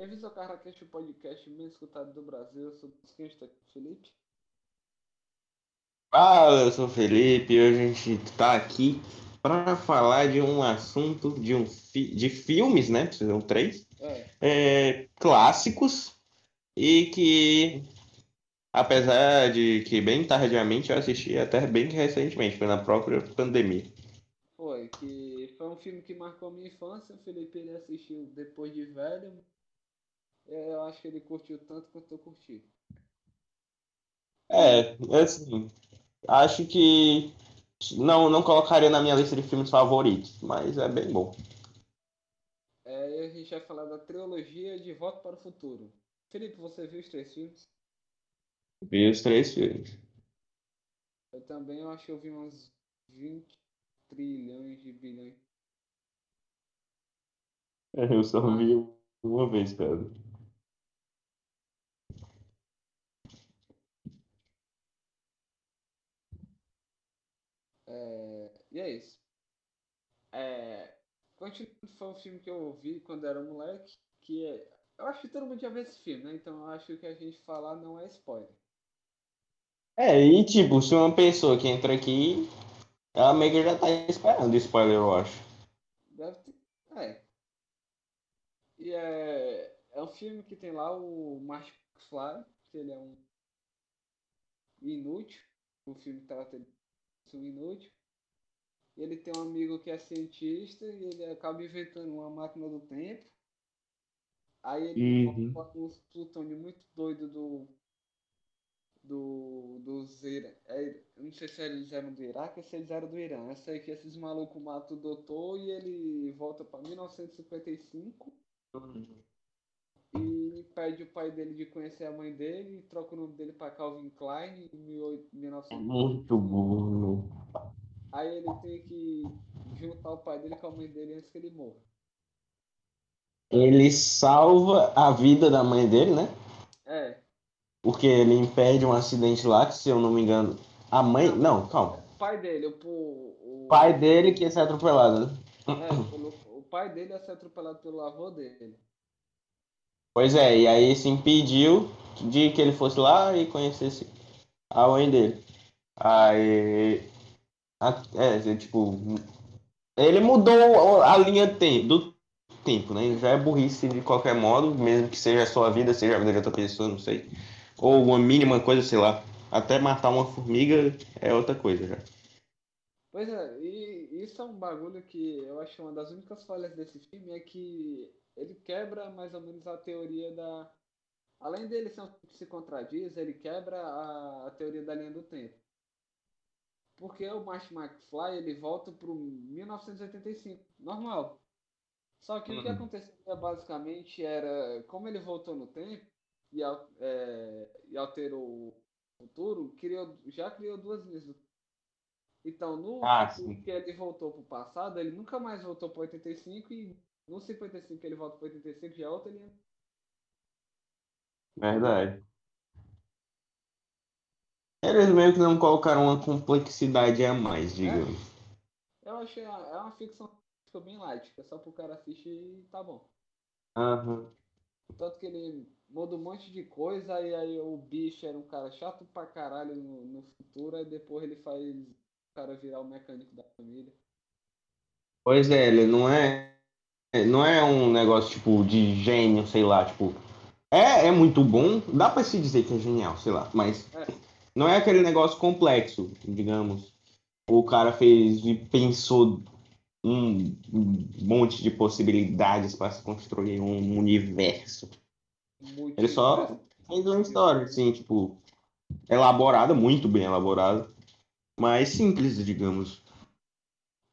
Bem-vindos ao CarraCast, o podcast menos escutado do Brasil. Eu sou quem está aqui, Felipe. Fala, eu sou o Felipe e hoje a gente tá aqui para falar de um assunto de, um fi- de filmes, né? São três. É, é, clássicos e que, apesar de que bem tardiamente eu assisti até bem recentemente, foi na própria pandemia. foi, que foi um filme que marcou a minha infância. O Felipe ele assistiu depois de velho. É, Eu acho que ele curtiu tanto quanto eu curti. É, assim, acho que não, não colocaria na minha lista de filmes favoritos, mas é bem bom. É, a gente vai falar da trilogia de Volta para o Futuro. Felipe, você viu os três filmes? Vi os três filmes. Eu também eu acho que eu vi uns 20 trilhões de bilhões. Eu só vi uma vez, cara. É, e é isso. É, Continuando, foi um filme que eu vi quando era moleque, que é, eu acho que todo mundo já viu esse filme, né? Então eu acho que a gente falar não é spoiler. É, e tipo, se uma pessoa que entra aqui, ela meio que já tá esperando spoiler, eu acho. Deve ter. É. E é, é um filme que tem lá o Martin McFly, que ele é um inútil. O filme de um inútil. Ele tem um amigo que é cientista e ele acaba inventando uma máquina do tempo. Aí ele Uhum. coloca uns plutônio muito doido do. Do. Dos é, eu não sei se eles eram do Iraque ou se eles eram do Irã. Eu sei que esses malucos matam o doutor e ele volta pra 1955 e pede o pai dele de conhecer a mãe dele e troca o nome dele pra Calvin Klein em 1900. Muito burro. Aí ele tem que juntar o pai dele com a mãe dele antes que ele morra. Ele salva a vida da mãe dele, né? É, Porque ele impede um acidente lá, que se eu não me engano, a mãe. Não, calma. o pai dele, o, o, pai dele que ia ser atropelado, né? é, o pai dele ia ser atropelado pelo avô dele. Pois é, e aí isso impediu de que ele fosse lá e conhecesse a mãe dele. Aí. a- É, tipo. Ele mudou a linha te- do tempo, né? Já é burrice de qualquer modo, mesmo que seja a sua vida, seja a vida de outra pessoa, não sei. Ou uma mínima coisa, sei lá. Até matar uma formiga é outra coisa já. Pois é, e isso é um bagulho que eu acho uma das únicas falhas desse filme é que ele quebra mais ou menos a teoria da. Além dele ser um filme que se contradiz, ele quebra a, a teoria da linha do tempo. Porque o Martin McFly ele volta pro 1985, normal. Só que o que Uhum. acontecia basicamente era, como ele voltou no tempo e, é, e alterou o futuro, criou, já criou duas linhas do então, no Ah, futuro sim. que ele voltou pro passado, ele nunca mais voltou pro 85 e no 55 que ele volta pro 85 já é outra linha. Verdade. Eles meio que não colocaram uma complexidade a mais, digamos. Eu achei, é uma ficção bem light, é só pro cara assistir e tá bom. Aham. Tanto que ele muda um monte de coisa e aí o bicho era um cara chato pra caralho no, no futuro, aí depois ele faz o cara virar o mecânico da família. Pois é, ele não é. Não é um negócio tipo de gênio, sei lá, tipo. É, é muito bom, dá pra se dizer que é genial, sei lá, mas É. não é aquele negócio complexo, digamos. O cara fez e pensou um monte de possibilidades para se construir um universo. Muito Ele só fez uma história, assim, tipo, elaborada, muito bem elaborada, mas simples, digamos.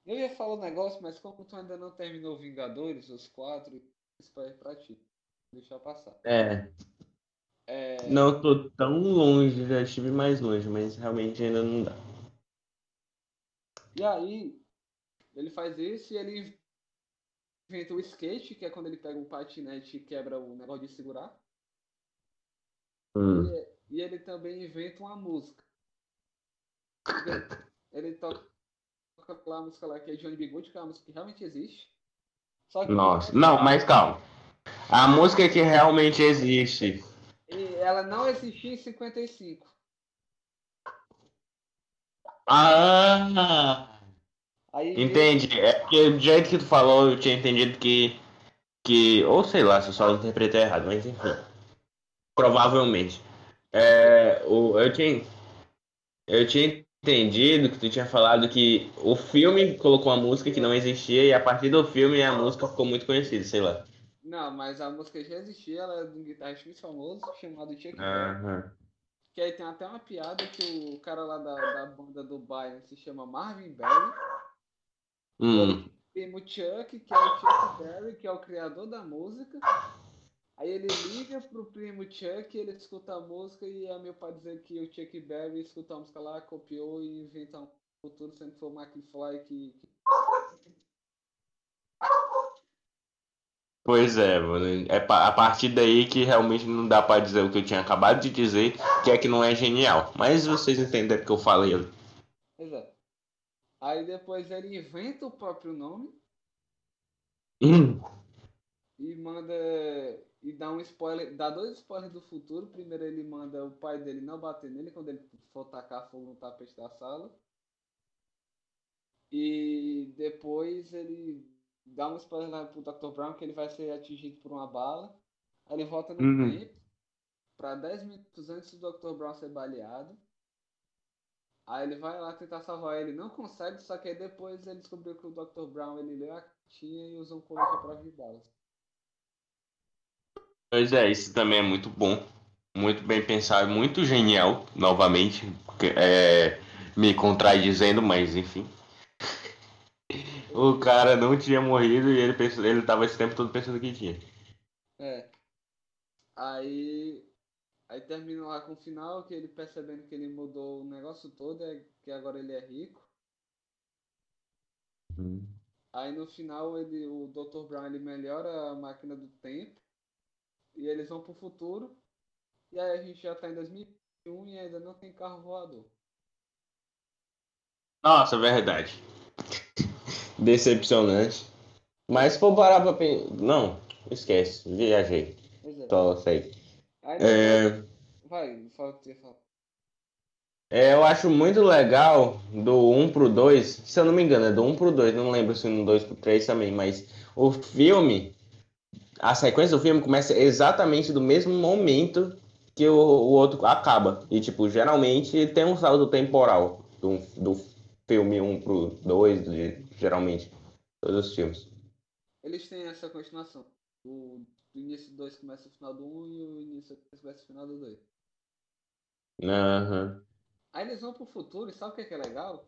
Eu ia falar um negócio, mas como tu ainda não terminou Vingadores, os quatro, isso é pra ti. Deixa passar. É. É, Não tô tão longe, já estive mais longe, mas realmente ainda não dá. E aí, ele faz isso e ele inventa o skate, que é quando ele pega um patinete e quebra o negócio de segurar. Hum. E ele também inventa uma música. Ele toca lá a música lá que é Johnny B. Good, que é uma música que realmente existe. Que Nossa, não, mas calma. A música que realmente existe. E ela não existia em 55. Ah! Aí Entendi. É porque do jeito que tu falou, eu tinha entendido que. que ou sei lá, se eu só interpretei errado, mas enfim. Provavelmente. É, o, eu tinha. Eu tinha entendido que tu tinha falado que o filme colocou uma música que não existia e a partir do filme a música ficou muito conhecida, sei lá. Não, mas a música já existia, ela é de um guitarrista muito famoso chamado Chuck Berry. Que aí tem até uma piada que o cara lá da, da banda do Bayern se chama Marvin Berry. Hum. primo Chuck, que é o Chuck Berry, que é o criador da música. Aí ele liga pro primo Chuck, ele escuta a música e é meu pai dizer que o Chuck Berry escuta a música lá, copiou e inventa um futuro, sendo que foi o McFly que. Pois é, mano. É a partir daí que realmente não dá pra dizer o que eu tinha acabado de dizer, que é que não é genial. Mas vocês entenderam o que eu falei. Exato. Aí depois ele inventa o próprio nome Hum. e manda. E dá um spoiler, dá dois spoilers do futuro. Primeiro ele manda o pai dele não bater nele quando ele for tacar fogo no tapete da sala. E depois ele dá um spoiler lá pro Dr. Brown que ele vai ser atingido por uma bala. Aí ele volta no Uhum. tempo para 10 minutos antes do Dr. Brown ser baleado. Aí ele vai lá tentar salvar ele, não consegue, só que aí depois ele descobriu que o Dr. Brown ele leu a cartinha e usou um colete de balas. Pois é, isso também é muito bom. Muito bem pensado, muito genial, novamente. É, me contradizendo, mas enfim. O cara não tinha morrido e ele pensou, ele tava esse tempo todo pensando que tinha. É. Aí. Aí termina lá com o final, que ele percebendo que ele mudou o negócio todo, é que agora ele é rico. Aí no final ele, o Dr. Brown ele melhora a máquina do tempo. E eles vão pro futuro. E aí a gente já tá em 2001 e ainda não tem carro voador. Nossa, verdade. Decepcionante. Mas se for parar pra pensar. Não, esquece, viajei. Pois é. Só sei. Aí É, Vai, fala o que você fala. é, eu acho muito legal do 1 pro 2. Se eu não me engano, é do 1 pro 2. Não lembro se no 2 pro 3 também. Mas o filme. A sequência do filme começa exatamente do mesmo momento que o, o outro acaba. E, tipo, geralmente tem um saldo temporal do, do filme 1 pro 2, de- geralmente. Todos os filmes. Eles têm essa continuação. O do início do 2 começa o final do 1 e o início do 3 começa o final do 2. Aham. Aí eles vão pro futuro e sabe o que é, que é legal?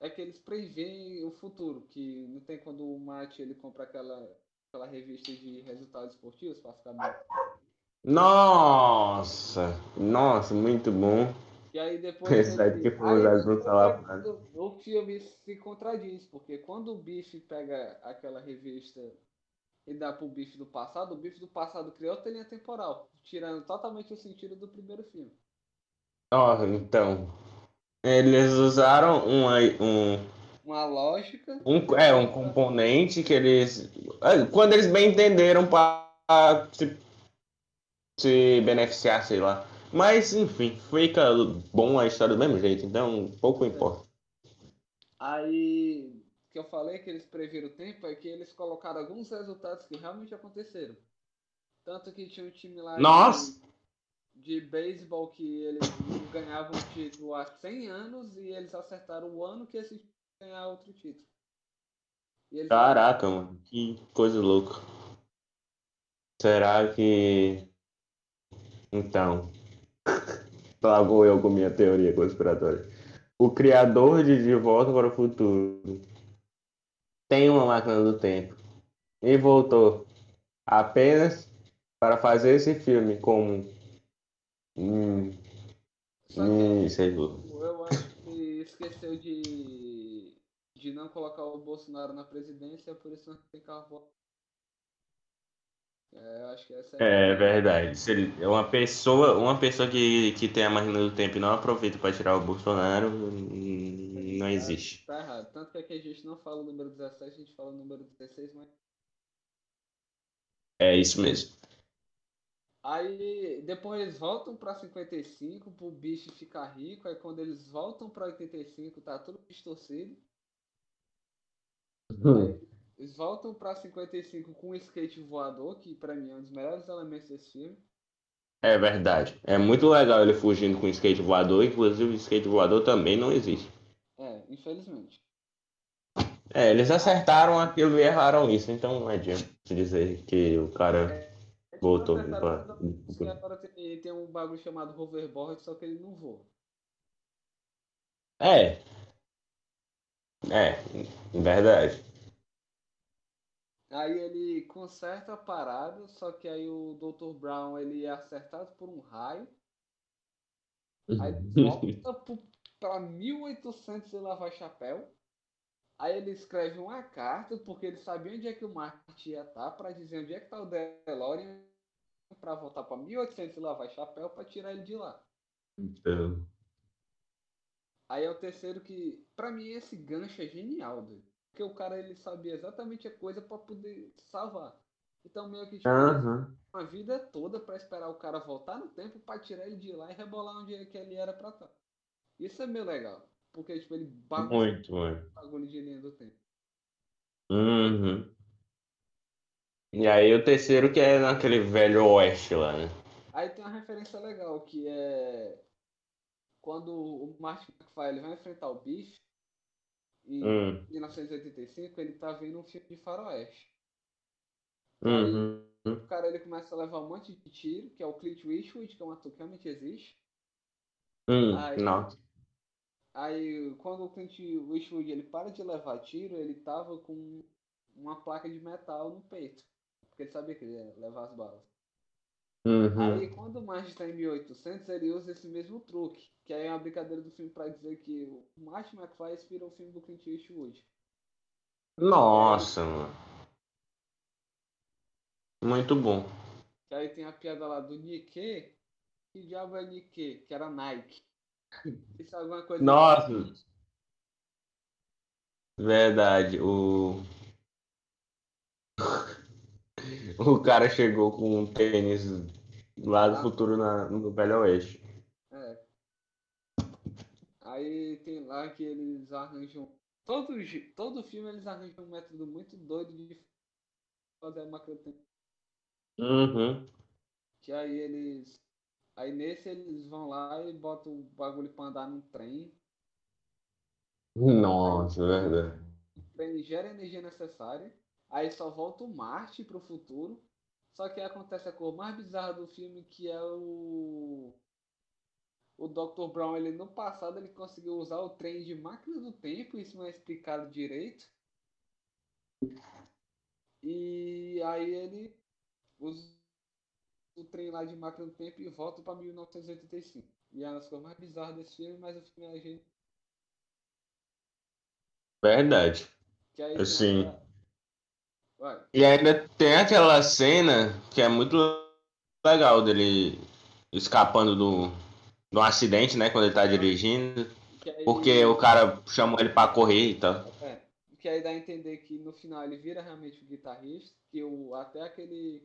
É que eles preveem o futuro, que não tem quando o Mate ele compra aquela, aquela revista de resultados esportivos para ficar bem. Nossa! Nossa, muito bom. E aí depois Apesar de ele- que foi o, o filme se contradiz, porque quando o Biff pega aquela revista e dá pro Biff do passado, o Biff do passado criou outra linha temporal, tirando totalmente o sentido do primeiro filme. Ó, então. Eles usaram um, um, Uma lógica. um, é, um componente que eles. é, Quando eles bem entenderam para se, se beneficiar, sei lá. Mas, enfim, fica bom a história do mesmo jeito, então pouco importa. Aí, o que eu falei que eles previram o tempo é que eles colocaram alguns resultados que realmente aconteceram. Tanto que tinha um time lá de- Nossa! de, beisebol que eles ganhavam o título há 100 anos e eles acertaram o ano que esse ganhar outro título. Caraca, mano, que coisa louca. Será que. Então. Lá vou eu com minha teoria conspiratória. O criador de De Volta para o Futuro tem uma máquina do tempo e voltou apenas para fazer esse filme como. Hum, Só que hum, sei lá. eu acho que esqueceu de, de não colocar o Bolsonaro na presidência, por isso não tem carro. É, acho que essa É verdade. Se ele- uma pessoa, uma pessoa que, que tem a máquina do tempo e não aproveita para tirar o Bolsonaro, hum, não existe. Tá errado. Tanto que aqui a gente não fala o número 17, a gente fala o número 16, mas. É isso mesmo. Aí depois eles voltam pra 55 pro bicho ficar rico. Aí quando eles voltam pra 85, tá tudo distorcido. Eles voltam pra 55 com um skate voador, que pra mim é um dos melhores elementos desse filme. É verdade. É muito legal ele fugindo com o skate voador, inclusive o skate voador também não existe. É, infelizmente. É, eles acertaram aquilo e erraram isso, então não adianta dizer que o cara É, voltou pra... que agora tem, tem um bagulho chamado hoverboard, só que ele não voa. É. É, verdade. Aí ele conserta a parada, só que aí o Dr. Brown ele é acertado por um raio. Aí volta pro- pra 1800 e lavar chapéu. Aí ele escreve uma carta, porque ele sabia onde é que o Marte ia estar, pra dizer onde é que tá o DeLorean, pra voltar pra 1800 e lavar chapéu, pra tirar ele de lá. Então, Aí é o terceiro que, pra mim, esse gancho é genial, doido. Porque o cara ele sabia exatamente a coisa pra poder salvar. Então meio que tipo, aham. uma vida toda pra esperar o cara voltar no tempo pra tirar ele de lá e rebolar onde é que ele era pra estar. Isso é meio legal. Porque tipo, ele bagunça Muito, muito. bagulho de linha do tempo. Uhum. E aí o terceiro que é naquele velho oeste lá, né? Aí tem uma referência legal que é quando o Martin McFly vai enfrentar o bicho em Hum. 1985, ele tá vendo um filme de faroeste. Uhum. O cara ele começa a levar um monte de tiro, que é o Clint Eastwood, que é um ator que realmente existe. Hum, Aí- não. Aí quando o Clint Eastwood ele para de levar tiro, ele tava com uma placa de metal no peito. Porque ele sabia que ele ia levar as balas. Uhum. Aí quando o Martin está em 1800, ele usa esse mesmo truque. Que aí é uma brincadeira do filme para dizer que o Martin McFly inspirou o filme do Clint Eastwood. Nossa, mano. Muito bom. Que aí tem a piada lá do Nike. Que diabo é Nike? Que era Nike. Isso é alguma coisa. Nossa. Verdade. O. O cara chegou com um tênis lá do futuro na, no Velho Oeste. É. Aí tem lá que eles arranjam. Todo, todo filme eles arranjam um método muito doido de fazer a máquina do tempo. Uhum. Que aí eles. Aí nesse eles vão lá e botam o bagulho pra andar num trem. Nossa, verdade. O trem gera a energia necessária. Aí só volta o Marte pro futuro. Só que acontece a cor mais bizarra do filme, que é o. O Dr. Brown, ele no passado, ele conseguiu usar o trem de máquina do tempo, isso não é explicado direito. E aí ele usa o trem lá de máquina do tempo e volta pra 1985. E é uma das coisas mais bizarras desse filme, mas o filme é gente. Verdade. Que aí Assim. E ainda tem aquela cena que é muito legal dele escapando do, do acidente, né? Quando ele tá dirigindo. Aí- Porque o cara chamou ele pra correr e tal. É, que aí dá a entender que no final ele vira realmente o guitarrista, que o, até aquele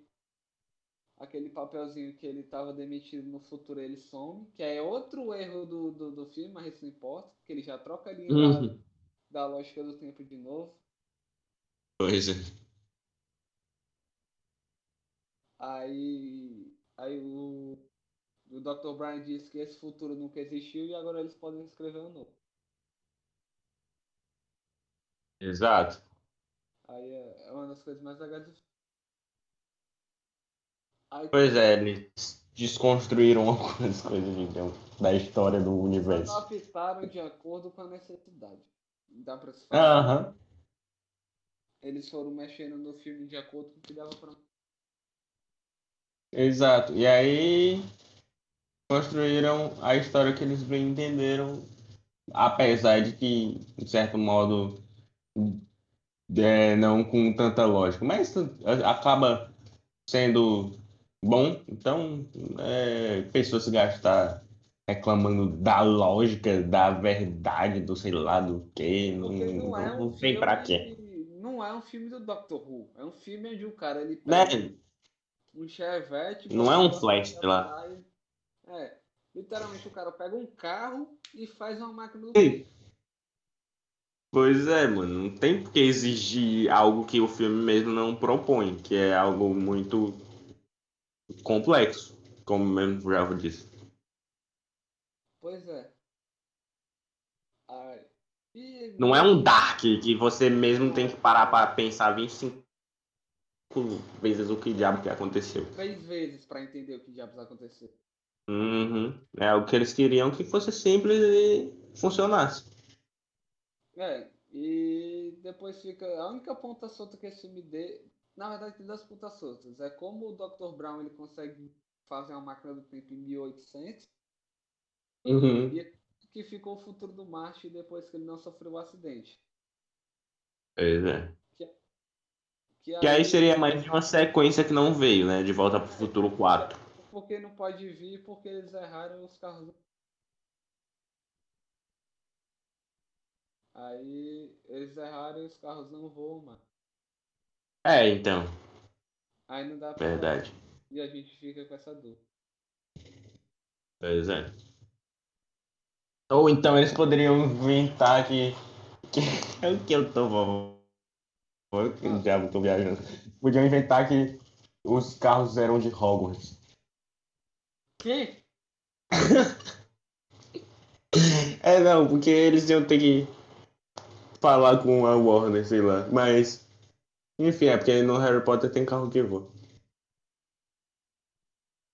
aquele papelzinho que ele tava demitido no futuro ele some, que é outro erro do, do, do filme, mas isso não importa, porque ele já troca a linha da, Uhum. da lógica do tempo de novo. Pois é. Aí, aí o, o Dr. Brian diz que esse futuro nunca existiu e agora eles podem escrever um novo. Exato. Aí é, é uma das coisas mais legais do. Aí Pois é, eles desconstruíram algumas coisas então, da história do universo. adaptaram de acordo com a necessidade. Dá pra se falar. Aham. Eles foram mexendo no filme de acordo com o que dava pra. Exato. E aí construíram a história que eles bem entenderam, apesar de que, de certo modo, é, não com tanta lógica. Mas acaba sendo bom, então é, pessoas se gastar reclamando da lógica, da verdade, do sei lá do que, não, Porque não é não um tem filme. pra quê. Não é um filme do Doctor Who. É um filme onde o cara ele Né? Um Chevette. Não é um Flash, lá. É. Literalmente o cara pega um carro e faz uma máquina do. Pois é, mano. Não tem por que exigir algo que o filme mesmo não propõe, que é algo muito complexo, como mesmo já disse. Pois é. Ai. E- Não é um Dark que você mesmo tem que parar pra pensar 25 vezes o que diabo que aconteceu. Três vezes pra entender o que diabos aconteceu. Uhum. É o que eles queriam que fosse simples e funcionasse. É, e depois fica. A única ponta solta que esse filme dê. Na verdade, tem duas pontas soltas. É como o Dr. Brown ele consegue fazer uma máquina do tempo em 1800 Uhum. e que ficou o futuro do Marte depois que ele não sofreu o acidente. Pois é. Que Que aí seria mais de uma sequência que não veio, né? De Volta pro Futuro 4. Porque não pode vir porque eles erraram os carros. Aí eles erraram e os carros não voam, mano. É, então. Aí não dá pra. Verdade. E a gente fica com essa dúvida. Pois é. Ou então eles poderiam inventar que. que é o que eu tô. Que diabo eu tô viajando? Podiam inventar que os carros eram de Hogwarts. Quem? É, não, porque eles iam ter que falar com a Warner, sei lá. Mas. Enfim, é porque no Harry Potter tem carro que voa.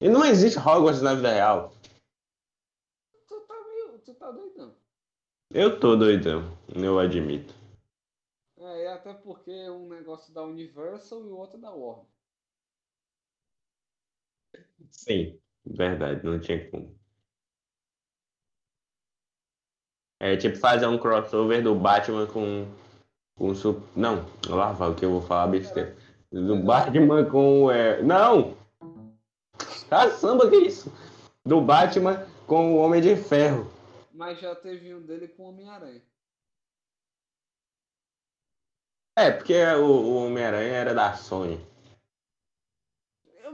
E não existe Hogwarts na vida real. Tu tá meio. Tu tá doidão. Eu tô doidão, eu admito. É, até porque um negócio da Universal e o outro da Warner. Sim, verdade, não tinha como. É tipo fazer um crossover do Batman com. com Não, lá vai o que eu vou falar besteira. Do Batman com. É... Não! Ah, samba, que isso? Do Batman com o Homem de Ferro. Mas já teve um dele com o Homem-Aranha. É, porque o, o Homem-Aranha era da Sony.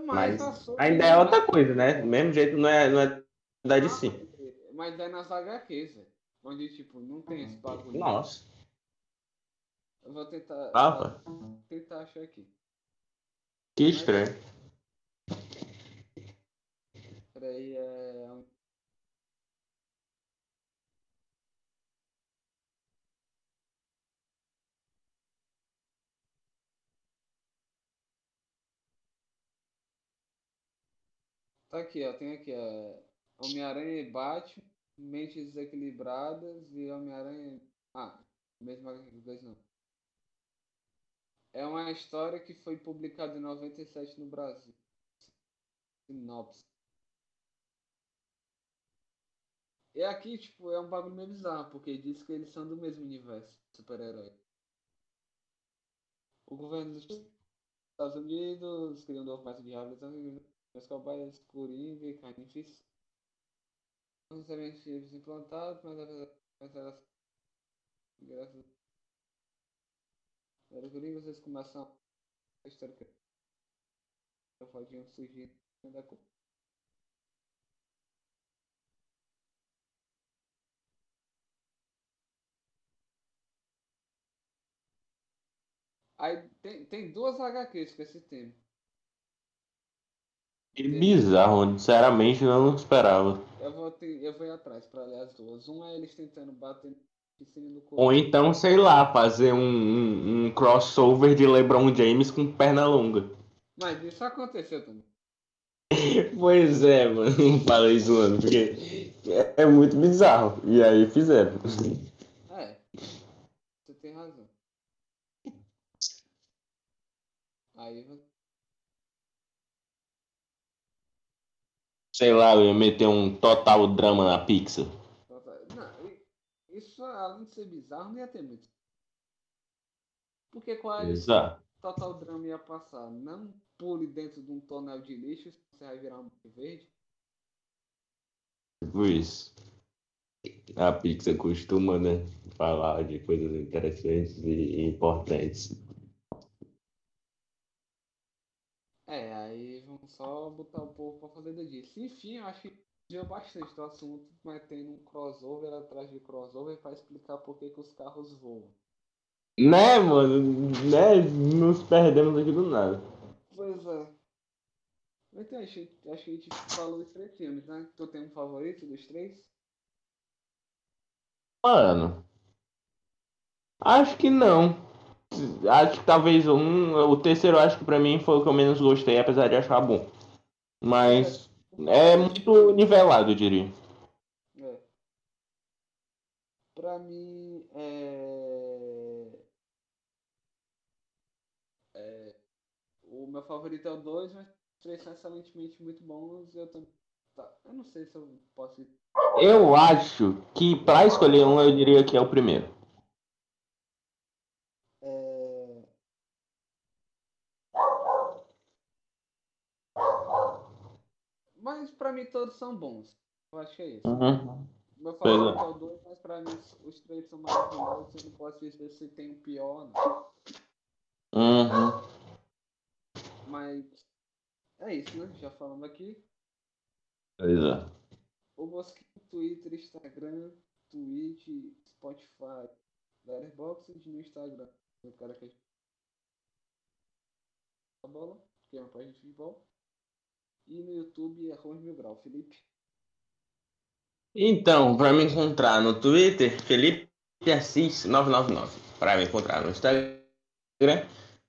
Mas Sony- ainda é outra coisa, né? Do mesmo jeito não é, não é da DC. Mas é nas HQs, velho. Onde, tipo, não tem esse bagulho. Nossa. Eu vou tentar. Tava. vou tentar achar aqui. Que estranho. Peraí, é. Tá aqui, ó. Tem aqui, ó. Homem-Aranha e Batman, Mentes Desequilibradas e Homem-Aranha. Ah, mesmo não. É uma história que foi publicada em 97 no Brasil. Sinopse. E aqui, tipo, é um bagulho meio bizarro, porque diz que eles são do mesmo universo, super-herói. O governo dos Estados Unidos cria um novo de árvores, os cobaias coringa e carnificina. Não recebem chips implantados, mas elas. Graças a coringa, vocês começam a história que podiam surgir da cor. Aí tem, tem duas HQs com esse tema. Que bizarro, sinceramente não esperava. Eu vou, eu vou ir atrás pra ler as duas. Um é eles tentando bater Ou então, sei lá, fazer um, um, um crossover de LeBron James com perna longa. Mas isso aconteceu também. Pois é, mano, não falei zoando, porque é, é muito bizarro. E aí fizeram. É. Você tem razão. Aí você. Sei lá, eu ia meter um total drama na Pixar. Não, isso além de ser bizarro, não ia ter muito. Porque qual é Exato. total drama ia passar? Não pule dentro de um tonel de lixo, você vai virar um verde. Tipo isso. A Pixar costuma, né, falar de coisas interessantes e importantes. É, É, aí vamos só botar o povo pra fazer disso. Enfim, eu acho que dia bastante do assunto, mas tem um crossover atrás de crossover pra explicar por que, que os carros voam. Né, mano? Né? Nos perdemos aqui do nada. Pois é. Então, acho, acho que a gente falou dos três filmes, né? Tu tem um favorito dos três? Mano. Acho que não. Acho que talvez um. O terceiro acho que pra mim foi o que eu menos gostei, apesar de achar bom. Mas é muito nivelado, eu diria. É. Pra mim é. é... O meu favorito é o 2, mas os três são excelentemente muito bons. Eu, tam... tá. eu não sei se eu posso. Eu acho que pra escolher um, eu diria que é o primeiro. É... Pra mim todos são bons. Eu acho que é isso. Uhum. Meu Pois é. favorito é o 2, mas pra mim os- três são maravilhosos. Eu não posso dizer se tem o pior ou não. Uhum. Mas é isso, né? Já falamos aqui. Pois é. O Mosquito, Twitter, Instagram, Twitch, Spotify, Letterboxd no Instagram. O cara que a bola, que é uma página de futebol. E no YouTube é Arroz Mil Grau, Felipe. Então, pra me encontrar no Twitter, Felipe Assis 999. Pra me encontrar no Instagram,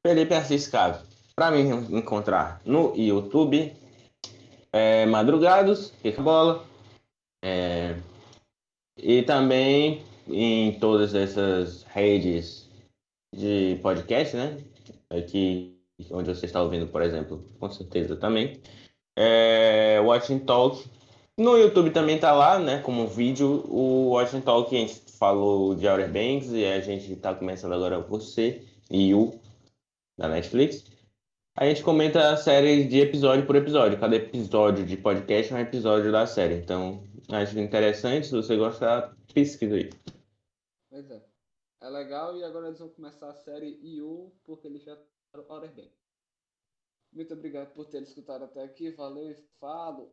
Felipe Assis Caso. Pra me encontrar no YouTube, é, Madrugados, Fica Bola. É, e também em todas essas redes de podcast, né? Aqui, onde você está ouvindo, por exemplo, com certeza também. É, Watching Talk no YouTube também tá lá, né, como vídeo, o Watch and Talk, a gente falou de Outer Banks e a gente tá começando agora você e o da Netflix. A gente comenta a série de episódio por episódio. Cada episódio de podcast é um episódio da série. Então, acho interessante. Se você gostar, pesquisa aí. Pois é. É legal e agora eles vão começar a série IU porque eles já fizeram Outer Banks. Muito obrigado por ter escutado até aqui. Valeu e falo.